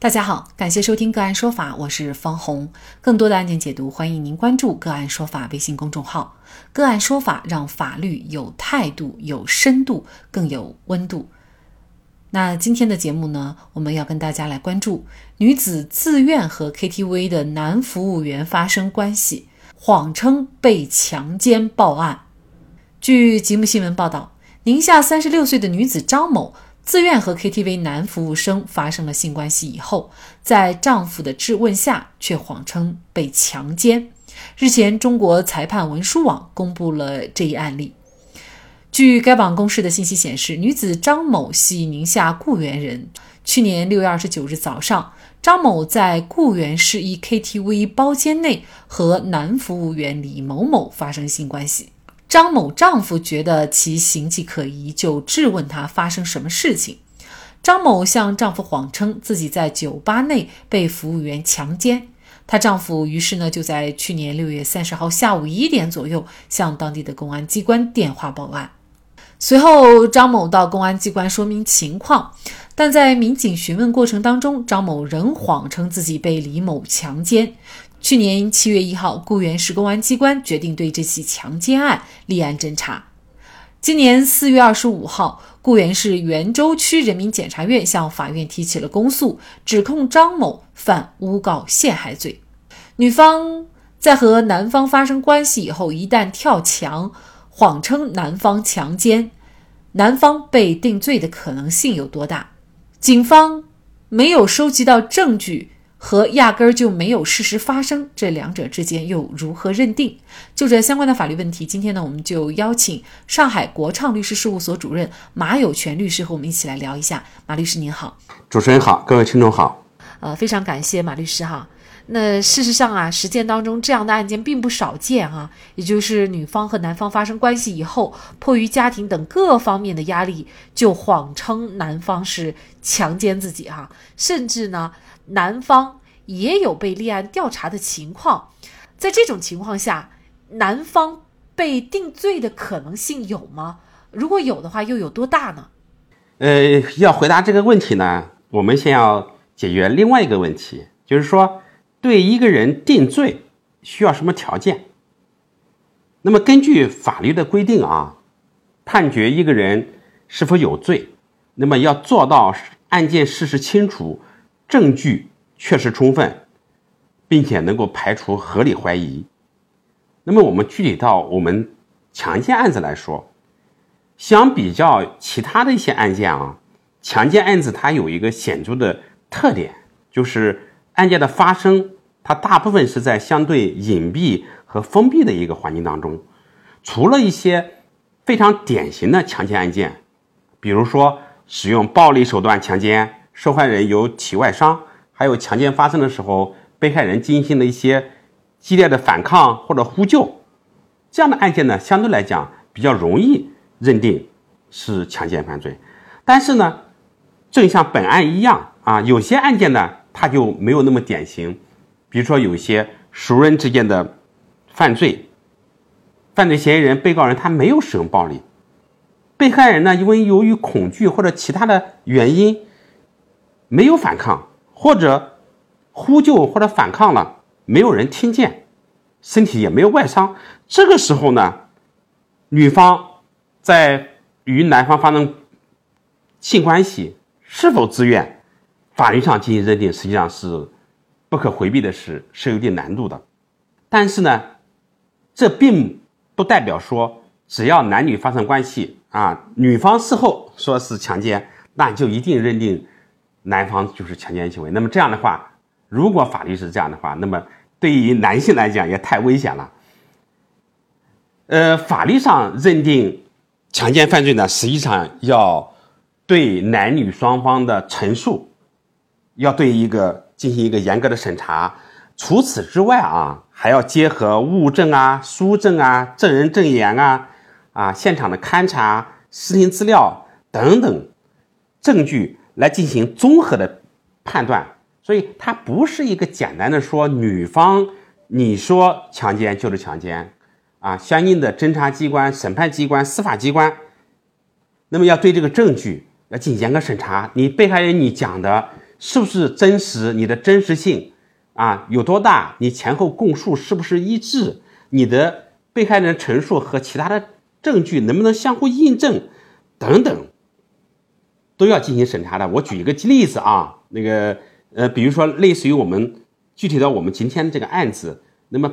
大家好，感谢收听个案说法，我是方红。更多的案件解读，欢迎您关注个案说法微信公众号。个案说法让法律有态度、有深度、更有温度。那今天的节目呢，我们要跟大家来关注女子自愿和 KTV 的男服务员发生关系，谎称被强奸报案。据吉木新闻报道，宁夏三十六岁的女子张某。自愿和 KTV 男服务生发生了性关系以后，在丈夫的质问下，却谎称被强奸。日前，中国裁判文书网公布了这一案例。据该网公示的信息显示，女子张某系宁夏固原人。去年六月二十九日早上，张某在固原市一 KTV 包间内和男服务员李某某发生性关系。张某丈夫觉得其形迹可疑，就质问她发生什么事情。张某向丈夫谎称自己在酒吧内被服务员强奸，她丈夫于是呢就在去年六月三十号下午一点左右向当地的公安机关电话报案。随后，张某到公安机关说明情况，但在民警询问过程当中，张某仍谎称自己被李某强奸。去年七月一号，固原市公安机关决定对这起强奸案立案侦查。今年四月二十五号，固原市原州区人民检察院向法院提起了公诉，指控张某犯诬告陷害罪。女方在和男方发生关系以后，一旦跳墙，谎称男方强奸，男方被定罪的可能性有多大？警方没有收集到证据。和压根儿就没有事实发生，这两者之间又如何认定？就这相关的法律问题，今天呢，我们就邀请上海国畅律师事务所主任马有权律师和我们一起来聊一下。马律师您好，主持人好，各位听众好。呃，非常感谢马律师哈。那事实上啊，实践当中这样的案件并不少见啊。也就是女方和男方发生关系以后，迫于家庭等各方面的压力，就谎称男方是强奸自己哈，甚至呢。男方也有被立案调查的情况，在这种情况下，男方被定罪的可能性有吗？如果有的话，又有多大呢？呃，要回答这个问题呢，我们先要解决另外一个问题，就是说，对一个人定罪需要什么条件？那么根据法律的规定啊，判决一个人是否有罪，那么要做到案件事实清楚。证据确实充分，并且能够排除合理怀疑。那么，我们具体到我们强奸案子来说，相比较其他的一些案件啊，强奸案子它有一个显著的特点，就是案件的发生，它大部分是在相对隐蔽和封闭的一个环境当中。除了一些非常典型的强奸案件，比如说使用暴力手段强奸。受害人有体外伤，还有强奸发生的时候，被害人进行了一些激烈的反抗或者呼救，这样的案件呢，相对来讲比较容易认定是强奸犯罪。但是呢，正像本案一样啊，有些案件呢，它就没有那么典型。比如说，有些熟人之间的犯罪，犯罪嫌疑人、被告人他没有使用暴力，被害人呢，因为由于恐惧或者其他的原因。没有反抗，或者呼救或者反抗了，没有人听见，身体也没有外伤。这个时候呢，女方在与男方发生性关系是否自愿，法律上进行认定实际上是不可回避的事，是有一定难度的。但是呢，这并不代表说只要男女发生关系啊，女方事后说是强奸，那就一定认定。男方就是强奸行为，那么这样的话，如果法律是这样的话，那么对于男性来讲也太危险了。呃，法律上认定强奸犯罪呢，实际上要对男女双方的陈述，要对一个进行一个严格的审查。除此之外啊，还要结合物证啊、书证啊、证人证言啊、啊现场的勘查、视听资料等等证据。来进行综合的判断，所以它不是一个简单的说女方你说强奸就是强奸，啊，相应的侦查机关、审判机关、司法机关，那么要对这个证据要进行严格审查。你被害人你讲的是不是真实，你的真实性啊有多大，你前后供述是不是一致，你的被害人陈述和其他的证据能不能相互印证，等等，都要进行审查的。我举一个例子啊，那个呃，比如说类似于我们具体到我们今天的这个案子，那么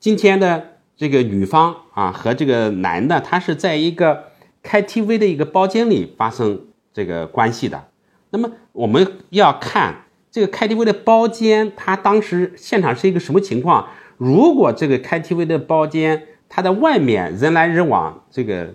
今天的这个女方啊和这个男的，他是在一个 KTV 的一个包间里发生这个关系的。那么我们要看这个 KTV 的包间，它当时现场是一个什么情况？如果这个 KTV 的包间它的外面人来人往，这个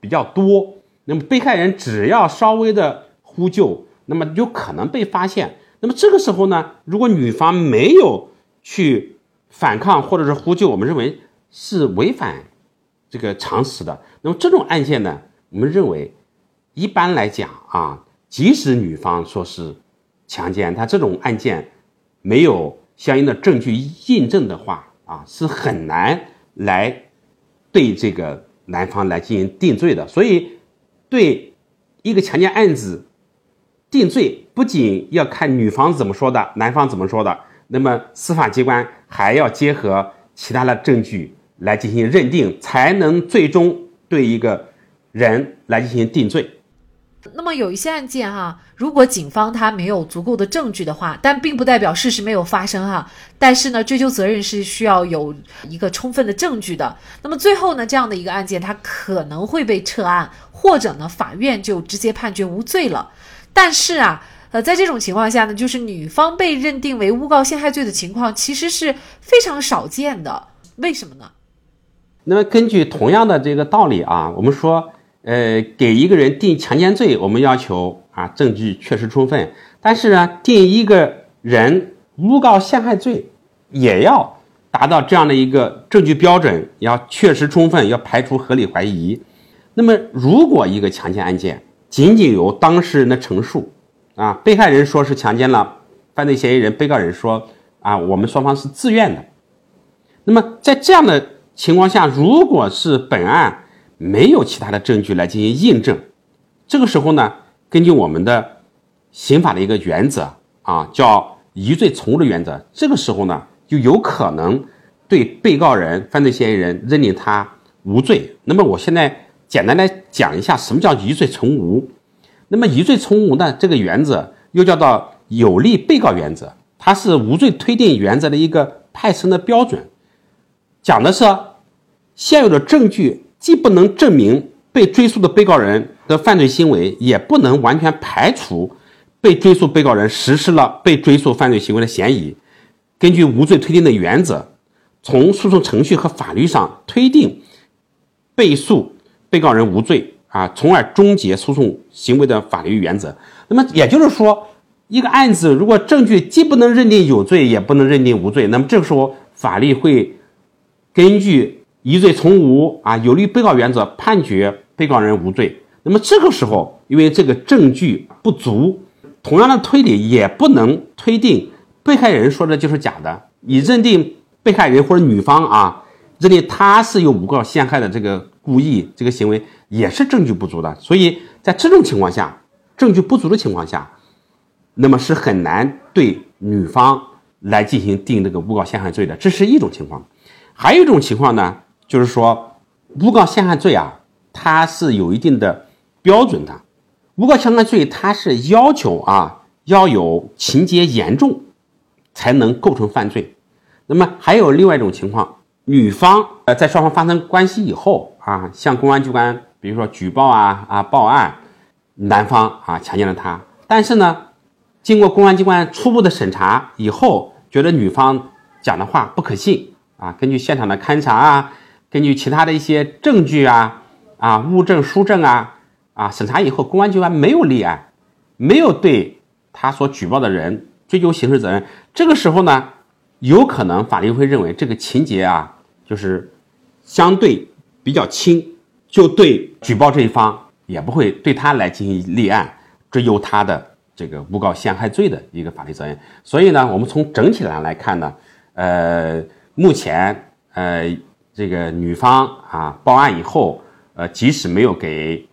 比较多，那么被害人只要稍微的呼救，那么有可能被发现。那么这个时候呢，如果女方没有去反抗或者是呼救，我们认为是违反这个常识的。那么这种案件呢，我们认为一般来讲啊。即使女方说是强奸，他这种案件没有相应的证据印证的话啊，是很难来对这个男方来进行定罪的。所以，对一个强奸案子定罪，不仅要看女方怎么说的，男方怎么说的，那么司法机关还要结合其他的证据来进行认定，才能最终对一个人来进行定罪。那么有一些案件哈，如果警方他没有足够的证据的话，但并不代表事实没有发生哈。但是呢，追究责任是需要有一个充分的证据的。那么最后呢，这样的一个案件，他可能会被撤案，或者呢，法院就直接判决无罪了。但是啊，呃，在这种情况下呢，就是女方被认定为诬告陷害罪的情况，其实是非常少见的。为什么呢？那么根据同样的这个道理啊，我们说。呃，给一个人定强奸罪，我们要求啊证据确实充分。但是呢，定一个人诬告陷害罪，也要达到这样的一个证据标准，要确实充分，要排除合理怀疑。那么，如果一个强奸案件仅仅由当事人的陈述，啊，被害人说是强奸了，犯罪嫌疑人、被告人说啊，我们双方是自愿的。那么，在这样的情况下，如果是本案，没有其他的证据来进行印证，这个时候呢，根据我们的刑法的一个原则啊，叫疑罪从无的原则，这个时候呢，就有可能对被告人、犯罪嫌疑人认定他无罪。那么我现在简单来讲一下什么叫疑罪从无。那么疑罪从无呢，这个原则又叫做有利被告原则，它是无罪推定原则的一个派生的标准，讲的是现有的证据。既不能证明被追诉的被告人的犯罪行为，也不能完全排除被追诉被告人实施了被追诉犯罪行为的嫌疑。根据无罪推定的原则，从诉讼程序和法律上推定被诉被告人无罪啊，从而终结诉讼行为的法律原则。那么也就是说，一个案子如果证据既不能认定有罪，也不能认定无罪，那么这个时候法律会根据。疑罪从无啊，有利于被告原则判决被告人无罪。那么这个时候，因为这个证据不足，同样的推理也不能推定被害人说的就是假的。你认定被害人或者女方啊，认定他是有诬告陷害的这个故意这个行为，也是证据不足的。所以在这种情况下，证据不足的情况下，那么是很难对女方来进行定这个诬告陷害罪的。这是一种情况，还有一种情况呢？就是说，诬告陷害罪啊，它是有一定的标准的。诬告陷害罪它是要求啊要有情节严重，才能构成犯罪。那么还有另外一种情况，女方呃在双方发生关系以后啊，向公安机关比如说举报啊啊报案，男方啊强奸了她，但是呢，经过公安机关初步的审查以后，觉得女方讲的话不可信啊，根据现场的勘查啊。根据其他的一些证据啊啊物证书证啊啊审查以后，公安机关没有立案，没有对他所举报的人追究刑事责任。这个时候呢，有可能法律会认为这个情节啊就是相对比较轻，就对举报这一方也不会对他来进行立案，追究他的这个诬告陷害罪的一个法律责任。所以呢，我们从整体上来看呢，呃，目前呃。这个女方啊报案以后，呃，即使没有给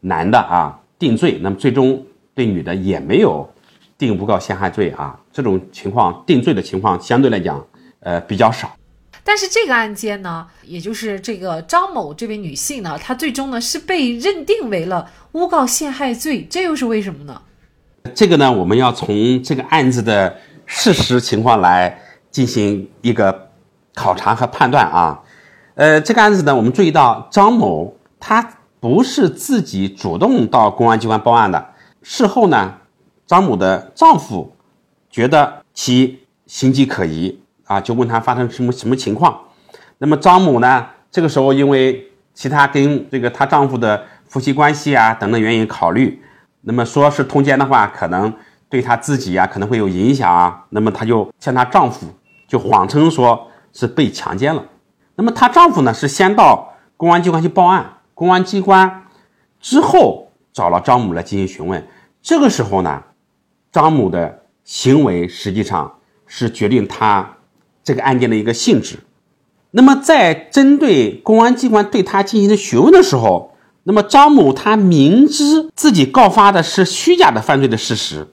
男的啊定罪，那么最终对女的也没有定诬告陷害罪啊，这种情况定罪的情况相对来讲，呃比较少。但是这个案件呢，也就是这个张某这位女性呢，她最终呢是被认定为了诬告陷害罪，这又是为什么呢？这个呢，我们要从这个案子的事实情况来进行一个考察和判断啊。呃，这个案子呢，我们注意到张某她不是自己主动到公安机关报案的，事后呢，张某的丈夫觉得其形迹可疑。啊，就问他发生什么什么情况，那么张某呢？这个时候因为其他跟这个她丈夫的夫妻关系啊等等原因考虑，那么说是通奸的话，可能对她自己啊可能会有影响啊，那么她就向她丈夫就谎称说是被强奸了。那么她丈夫呢是先到公安机关去报案，公安机关之后找了张某来进行询问，这个时候呢，张某的行为实际上是决定她。这个案件的一个性质，那么在针对公安机关对他进行的询问的时候，那么张某他明知自己告发的是虚假的犯罪的事实，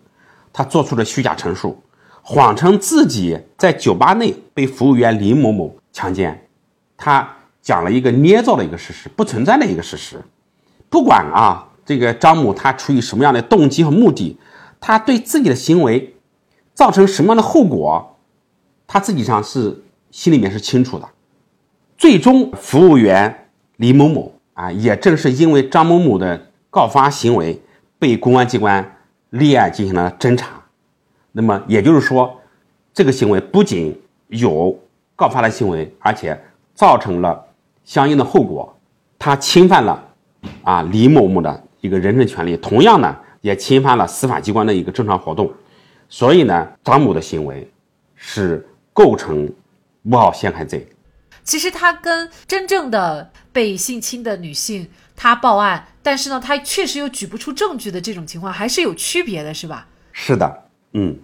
他做出了虚假陈述，谎称自己在酒吧内被服务员林某某强奸，他讲了一个捏造的一个事实，不存在的一个事实。不管啊，这个张某他出于什么样的动机和目的，他对自己的行为造成什么样的后果？他自己上是心里面是清楚的，最终服务员李某某啊，也正是因为张某某的告发行为，被公安机关立案进行了侦查。那么也就是说，这个行为不仅有告发的行为，而且造成了相应的后果，他侵犯了啊李某某的一个人身权利，同样呢也侵犯了司法机关的一个正常活动。所以呢，张某的行为是。构成诬告陷害罪。其实他跟真正的被性侵的女性，她报案，但是呢，她确实又举不出证据的这种情况，还是有区别的，是吧？是的，嗯。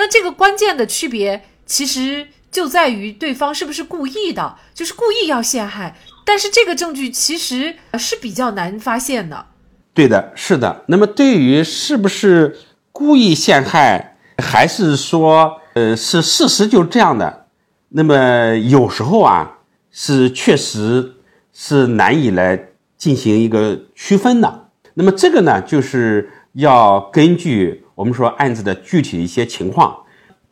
那这个关键的区别，其实就在于对方是不是故意的，就是故意要陷害。但是这个证据其实是比较难发现的。对的，是的。那么对于是不是故意陷害，还是说？呃，是事实就是这样的。那么有时候啊，是确实是难以来进行一个区分的。那么这个呢，就是要根据我们说案子的具体一些情况，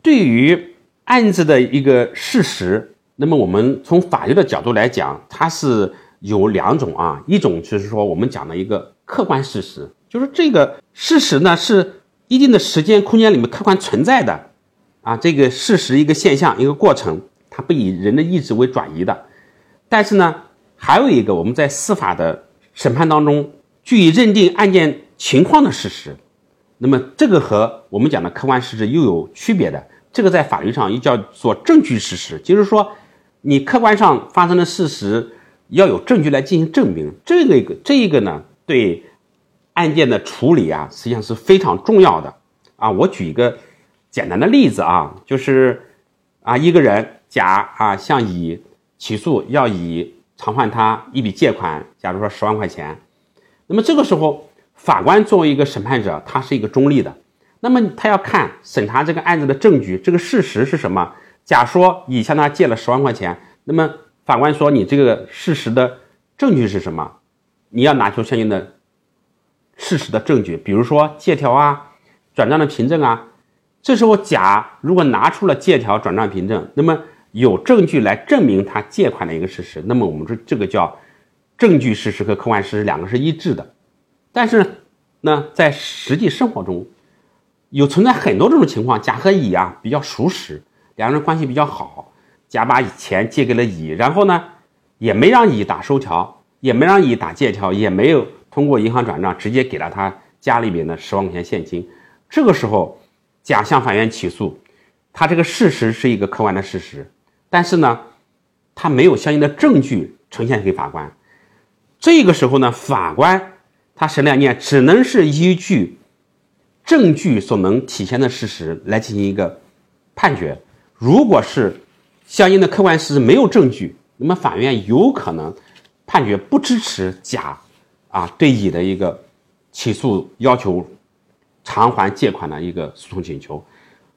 对于案子的一个事实，那么我们从法律的角度来讲，它是有两种啊，一种就是说我们讲的一个客观事实，就是这个事实呢是一定的时间空间里面客观存在的。啊，这个事实一个现象一个过程，它不以人的意志为转移的。但是呢，还有一个我们在司法的审判当中，据以认定案件情况的事实，那么这个和我们讲的客观事实又有区别的。这个在法律上又叫做证据事实，就是说你客观上发生的事实要有证据来进行证明。这个一个这个呢，对案件的处理啊，实际上是非常重要的啊。我举一个。简单的例子啊，就是啊，一个人甲啊向乙起诉，要乙偿还他一笔借款，假如说十万块钱。那么这个时候，法官作为一个审判者，他是一个中立的，那么他要看审查这个案子的证据，这个事实是什么？甲说乙向他借了十万块钱，那么法官说你这个事实的证据是什么？你要拿出相应的事实的证据，比如说借条啊、转账的凭证啊。这时候，甲如果拿出了借条、转账凭证，那么有证据来证明他借款的一个事实，那么我们说这个叫证据事实和客观事实两个是一致的。但是呢，在实际生活中，有存在很多这种情况：甲和乙啊比较熟识，两个人关系比较好，甲把钱借给了乙，然后呢也没让乙打收条，也没让乙打借条，也没有通过银行转账，直接给了他家里边的十万块钱现金。这个时候。甲向法院起诉，他这个事实是一个客观的事实，但是呢，他没有相应的证据呈现给法官。这个时候呢，法官他审理案件只能是依据证据所能体现的事实来进行一个判决。如果是相应的客观事实没有证据，那么法院有可能判决不支持甲啊对乙的一个起诉要求。偿还借款的一个诉讼请求。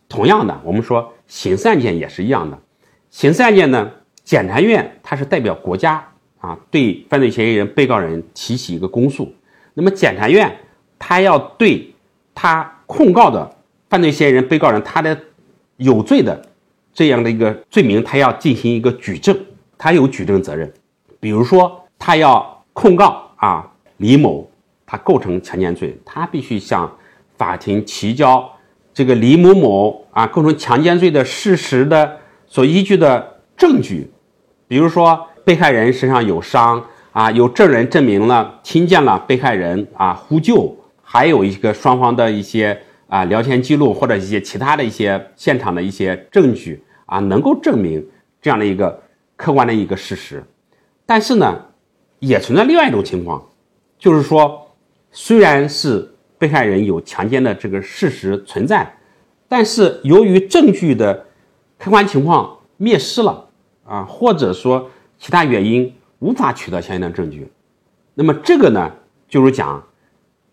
同样的，我们说刑事案件也是一样的。刑事案件呢，检察院它是代表国家啊，对犯罪嫌疑人、被告人提起一个公诉。那么检察院他要对他控告的犯罪嫌疑人、被告人他的有罪的这样的一个罪名，他要进行一个举证，他有举证责任。比如说，他要控告啊李某，他构成强奸罪，他必须向法庭提交这个李某某啊构成强奸罪的事实的所依据的证据，比如说被害人身上有伤啊，有证人证明了听见了被害人啊呼救，还有一个双方的一些啊聊天记录或者一些其他的一些现场的一些证据啊，能够证明这样的一个客观的一个事实。但是呢，也存在另外一种情况，就是说，虽然是被害人有强奸的这个事实存在，但是由于证据的客观情况灭失了啊，或者说其他原因无法取得相应的证据，那么这个呢，就是讲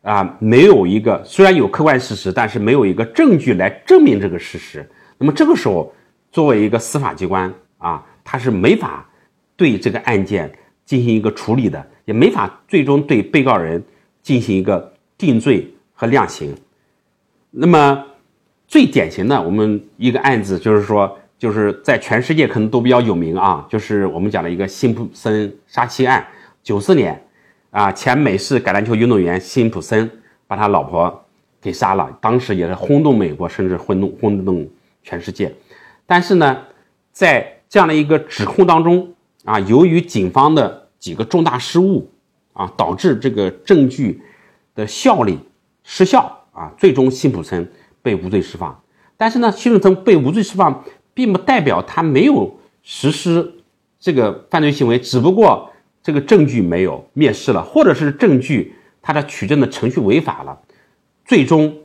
啊，没有一个虽然有客观事实，但是没有一个证据来证明这个事实，那么这个时候，作为一个司法机关啊，他是没法。对这个案件进行一个处理的，也没法最终对被告人进行一个定罪和量刑。那么最典型的我们一个案子，就是说，就是在全世界可能都比较有名啊，就是我们讲的一个辛普森杀妻案。九四年，啊，前美式橄榄球运动员辛普森把他老婆给杀了，当时也是轰动美国，甚至轰动轰动全世界。但是呢，在这样的一个指控当中，啊，由于警方的几个重大失误，啊，导致这个证据的效力失效，啊，最终辛普森被无罪释放。但是呢，辛普森被无罪释放，并不代表他没有实施这个犯罪行为，只不过这个证据没有灭失了，或者是证据他的取证的程序违法了，最终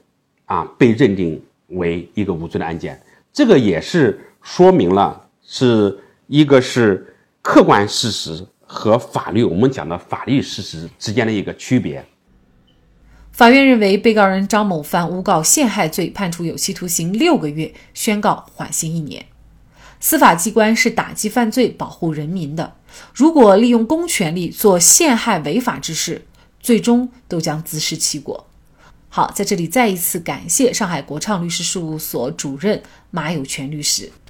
啊被认定为一个无罪的案件。这个也是说明了是一个是。客观事实和法律，我们讲的法律事实之间的一个区别。法院认为，被告人张某犯诬告陷害罪，判处有期徒刑六个月，宣告缓刑一年。司法机关是打击犯罪、保护人民的，如果利用公权力做陷害违法之事，最终都将自食其果。好，在这里再一次感谢上海国畅律师事务所主任马有权律师。